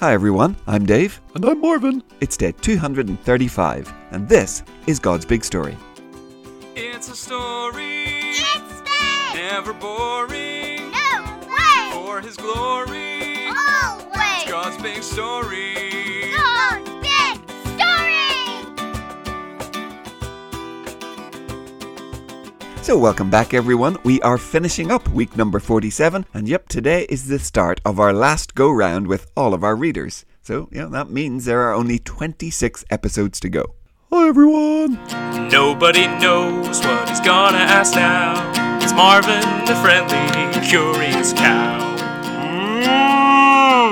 Hi everyone, I'm Dave. And I'm Marvin. It's day 235, and this is God's Big Story. It's a story, It's big! never boring. No way! For His glory, Always! God's big story. God's So, welcome back everyone. We are finishing up week number 47, and yep, today is the start of our last go round with all of our readers. So, yeah, that means there are only 26 episodes to go. Hi, everyone. Nobody knows what he's gonna ask now. It's Marvin, the friendly, curious cow.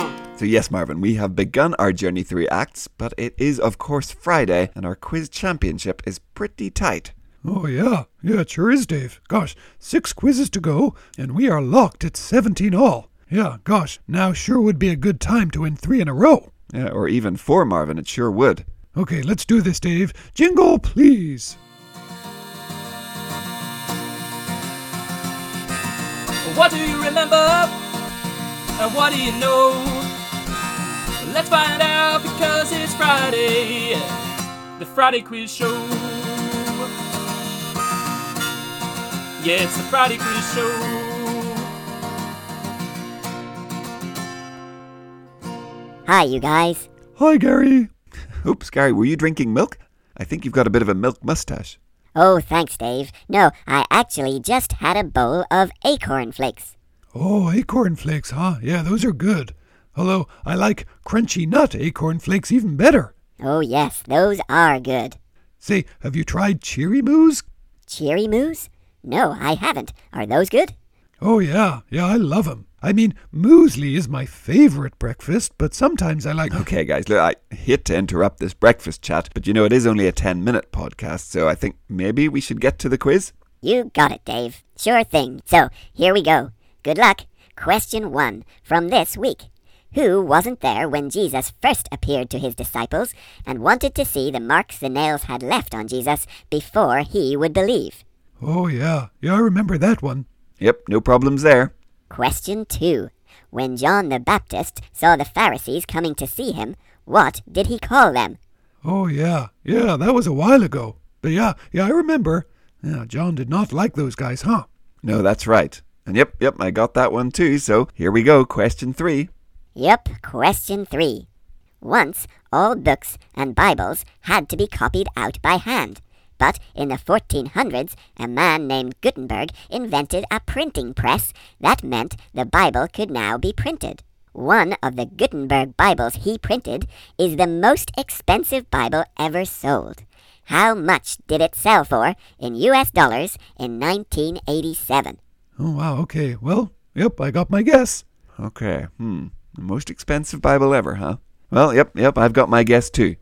Mm. So, yes, Marvin, we have begun our journey through Acts, but it is, of course, Friday, and our quiz championship is pretty tight. Oh, yeah. Yeah, it sure is, Dave. Gosh, six quizzes to go, and we are locked at 17 all. Yeah, gosh, now sure would be a good time to win three in a row. Yeah, or even four, Marvin, it sure would. Okay, let's do this, Dave. Jingle, please. What do you remember? And what do you know? Let's find out because it's Friday. The Friday Quiz Show. Yeah, it's the Friday Quiz Show. Hi, you guys. Hi, Gary. Oops, Gary, were you drinking milk? I think you've got a bit of a milk mustache. Oh, thanks, Dave. No, I actually just had a bowl of acorn flakes. Oh, acorn flakes, huh? Yeah, those are good. Although I like crunchy nut acorn flakes even better. Oh, yes, those are good. Say, have you tried Cheery Moos? Cheery Moos? No, I haven't. Are those good? Oh, yeah. Yeah, I love 'em. I mean, muesli is my favorite breakfast, but sometimes I like. Okay, guys, look, I hate to interrupt this breakfast chat, but you know, it is only a 10 minute podcast, so I think maybe we should get to the quiz. You got it, Dave. Sure thing. So, here we go. Good luck. Question one from this week. Who wasn't there when Jesus first appeared to his disciples and wanted to see the marks the nails had left on Jesus before he would believe? Oh, yeah. Yeah, I remember that one. Yep, no problems there. Question 2. When John the Baptist saw the Pharisees coming to see him, what did he call them? Oh, yeah. Yeah, that was a while ago. But yeah, yeah, I remember. Yeah, John did not like those guys, huh? No, that's right. And yep, yep, I got that one too, so here we go, question three. Yep, question 3. Once, all books and Bibles had to be copied out by hand. But in the 1400s, a man named Gutenberg invented a printing press that meant the Bible could now be printed. One of the Gutenberg Bibles he printed is the most expensive Bible ever sold. How much did it sell for in US dollars in 1987? Oh, wow, okay. Well, yep, I got my guess. Okay, hmm. The most expensive Bible ever, huh? Well, yep, yep, I've got my guess too.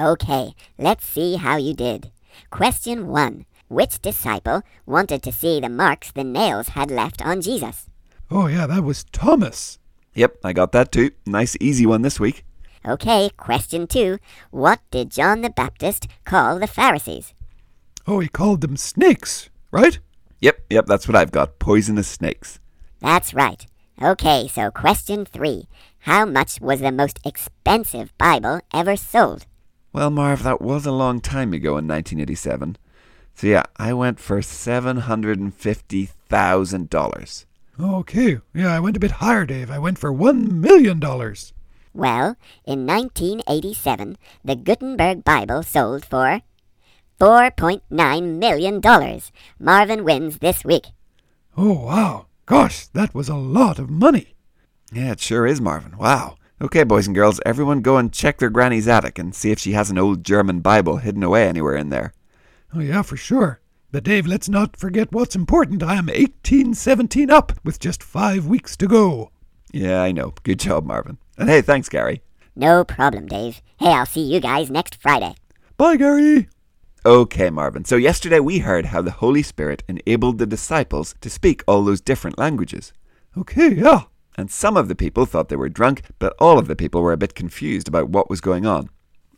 Okay, let's see how you did. Question 1. Which disciple wanted to see the marks the nails had left on Jesus? Oh, yeah, that was Thomas. Yep, I got that too. Nice easy one this week. Okay, question 2. What did John the Baptist call the Pharisees? Oh, he called them snakes, right? Yep, yep, that's what I've got. Poisonous snakes. That's right. Okay, so question 3. How much was the most expensive Bible ever sold? Well, Marv, that was a long time ago in 1987. So yeah, I went for $750,000. Okay, yeah, I went a bit higher, Dave. I went for one million dollars. Well, in 1987, the Gutenberg Bible sold for $4.9 million. Marvin wins this week. Oh, wow. Gosh, that was a lot of money. Yeah, it sure is, Marvin. Wow. Okay, boys and girls, everyone go and check their granny's attic and see if she has an old German Bible hidden away anywhere in there. Oh, yeah, for sure. But Dave, let's not forget what's important. I am 1817 up with just five weeks to go. Yeah, I know. Good job, Marvin. And hey, thanks, Gary. No problem, Dave. Hey, I'll see you guys next Friday. Bye, Gary. Okay, Marvin. So yesterday we heard how the Holy Spirit enabled the disciples to speak all those different languages. Okay, yeah. And some of the people thought they were drunk, but all of the people were a bit confused about what was going on.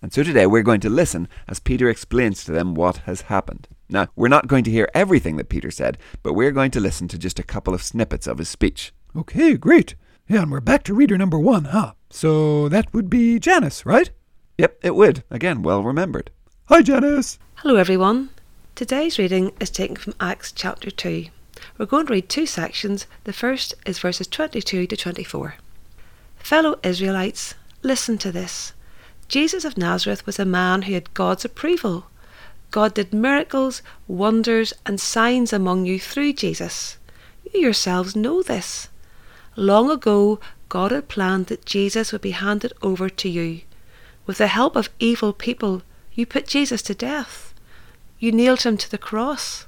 And so today we're going to listen as Peter explains to them what has happened. Now, we're not going to hear everything that Peter said, but we're going to listen to just a couple of snippets of his speech. Okay, great. Yeah, and we're back to reader number one, huh? So that would be Janice, right? Yep, it would. Again, well remembered. Hi, Janice. Hello, everyone. Today's reading is taken from Acts chapter 2. We're going to read two sections. The first is verses 22 to 24. Fellow Israelites, listen to this. Jesus of Nazareth was a man who had God's approval. God did miracles, wonders, and signs among you through Jesus. You yourselves know this. Long ago, God had planned that Jesus would be handed over to you. With the help of evil people, you put Jesus to death. You nailed him to the cross.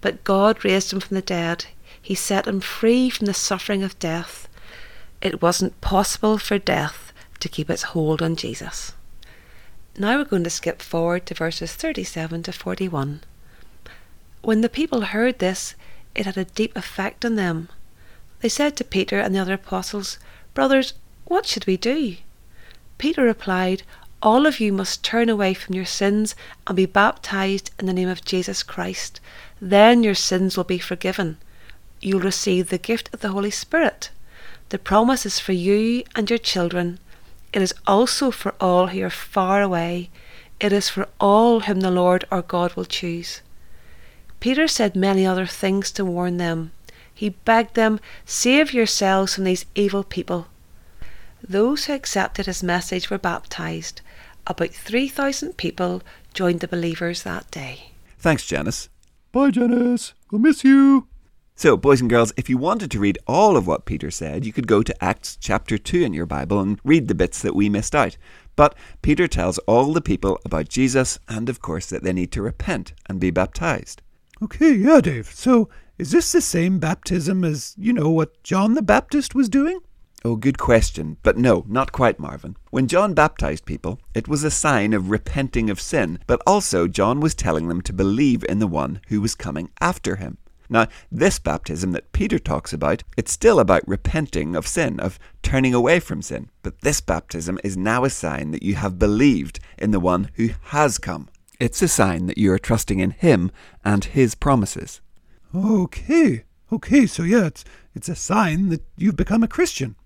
But God raised him from the dead. He set him free from the suffering of death. It wasn't possible for death to keep its hold on Jesus. Now we're going to skip forward to verses 37 to 41. When the people heard this, it had a deep effect on them. They said to Peter and the other apostles, Brothers, what should we do? Peter replied, All of you must turn away from your sins and be baptized in the name of Jesus Christ. Then your sins will be forgiven. You'll receive the gift of the Holy Spirit. The promise is for you and your children. It is also for all who are far away. It is for all whom the Lord our God will choose. Peter said many other things to warn them. He begged them, Save yourselves from these evil people. Those who accepted his message were baptized. About 3,000 people joined the believers that day. Thanks, Janice. Bye, Janice. We'll miss you. So, boys and girls, if you wanted to read all of what Peter said, you could go to Acts chapter 2 in your Bible and read the bits that we missed out. But Peter tells all the people about Jesus and, of course, that they need to repent and be baptized. Okay, yeah, Dave. So is this the same baptism as, you know, what John the Baptist was doing? Oh, good question. But no, not quite, Marvin. When John baptized people, it was a sign of repenting of sin, but also John was telling them to believe in the one who was coming after him. Now, this baptism that Peter talks about, it's still about repenting of sin, of turning away from sin. But this baptism is now a sign that you have believed in the one who has come. It's a sign that you are trusting in him and his promises. Okay. Okay, so yeah, it's it's a sign that you've become a Christian.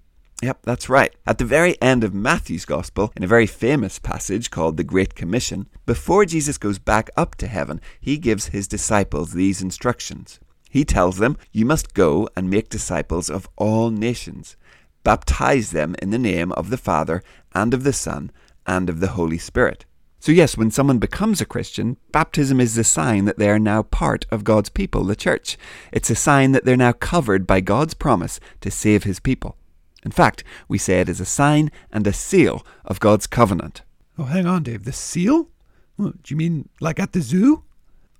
Yep, that's right. At the very end of Matthew's Gospel, in a very famous passage called the Great Commission, before Jesus goes back up to heaven, he gives his disciples these instructions. He tells them, You must go and make disciples of all nations. Baptize them in the name of the Father, and of the Son, and of the Holy Spirit. So, yes, when someone becomes a Christian, baptism is the sign that they are now part of God's people, the church. It's a sign that they're now covered by God's promise to save his people. In fact, we say it is a sign and a seal of God's covenant. Oh, hang on, Dave. The seal? Do you mean like at the zoo?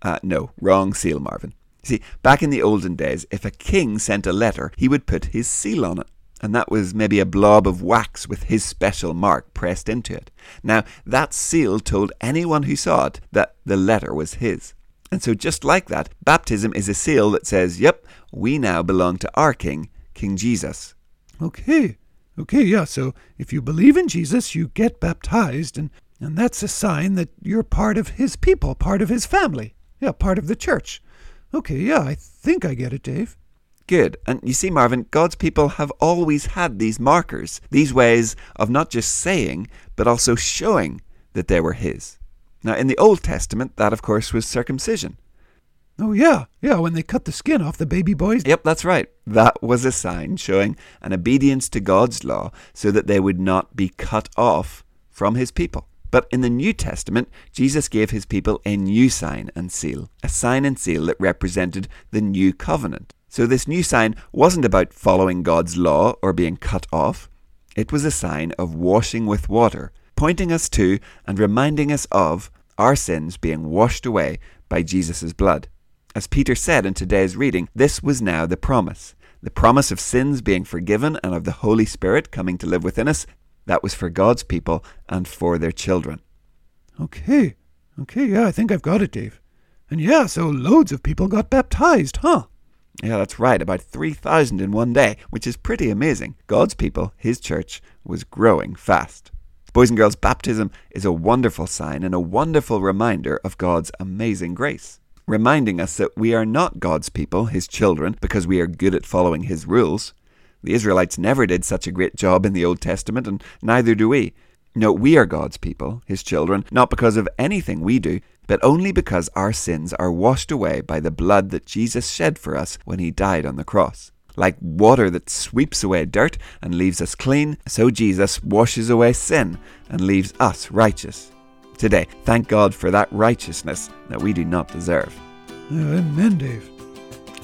Uh, no, wrong seal, Marvin. See, back in the olden days, if a king sent a letter, he would put his seal on it. And that was maybe a blob of wax with his special mark pressed into it. Now, that seal told anyone who saw it that the letter was his. And so, just like that, baptism is a seal that says, yep, we now belong to our king, King Jesus. Okay. Okay, yeah, so if you believe in Jesus, you get baptized, and, and that's a sign that you're part of his people, part of his family. Yeah, part of the church. Okay, yeah, I think I get it, Dave. Good. And you see, Marvin, God's people have always had these markers, these ways of not just saying, but also showing that they were His. Now, in the Old Testament, that of course was circumcision. Oh, yeah, yeah, when they cut the skin off the baby boys. Yep, that's right. That was a sign showing an obedience to God's law so that they would not be cut off from His people. But in the New Testament, Jesus gave his people a new sign and seal, a sign and seal that represented the new covenant. So this new sign wasn't about following God's law or being cut off. It was a sign of washing with water, pointing us to and reminding us of our sins being washed away by Jesus' blood. As Peter said in today's reading, this was now the promise. The promise of sins being forgiven and of the Holy Spirit coming to live within us that was for God's people and for their children. Okay. Okay, yeah, I think I've got it, Dave. And yeah, so loads of people got baptized, huh? Yeah, that's right, about 3,000 in one day, which is pretty amazing. God's people, His church, was growing fast. Boys and girls, baptism is a wonderful sign and a wonderful reminder of God's amazing grace, reminding us that we are not God's people, His children, because we are good at following His rules. The Israelites never did such a great job in the Old Testament, and neither do we. No, we are God's people, His children, not because of anything we do, but only because our sins are washed away by the blood that Jesus shed for us when He died on the cross. Like water that sweeps away dirt and leaves us clean, so Jesus washes away sin and leaves us righteous. Today, thank God for that righteousness that we do not deserve. Amen, Dave.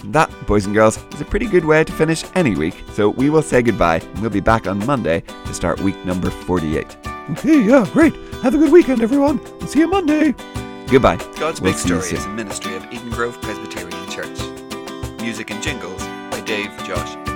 That, boys and girls, is a pretty good way to finish any week, so we will say goodbye and we'll be back on Monday to start week number 48. Okay, yeah, great. Have a good weekend, everyone. We'll see you Monday. Goodbye. God's We'll Big Story is a ministry of Eden Grove Presbyterian Church. Music and jingles by Dave, Josh, and Josh.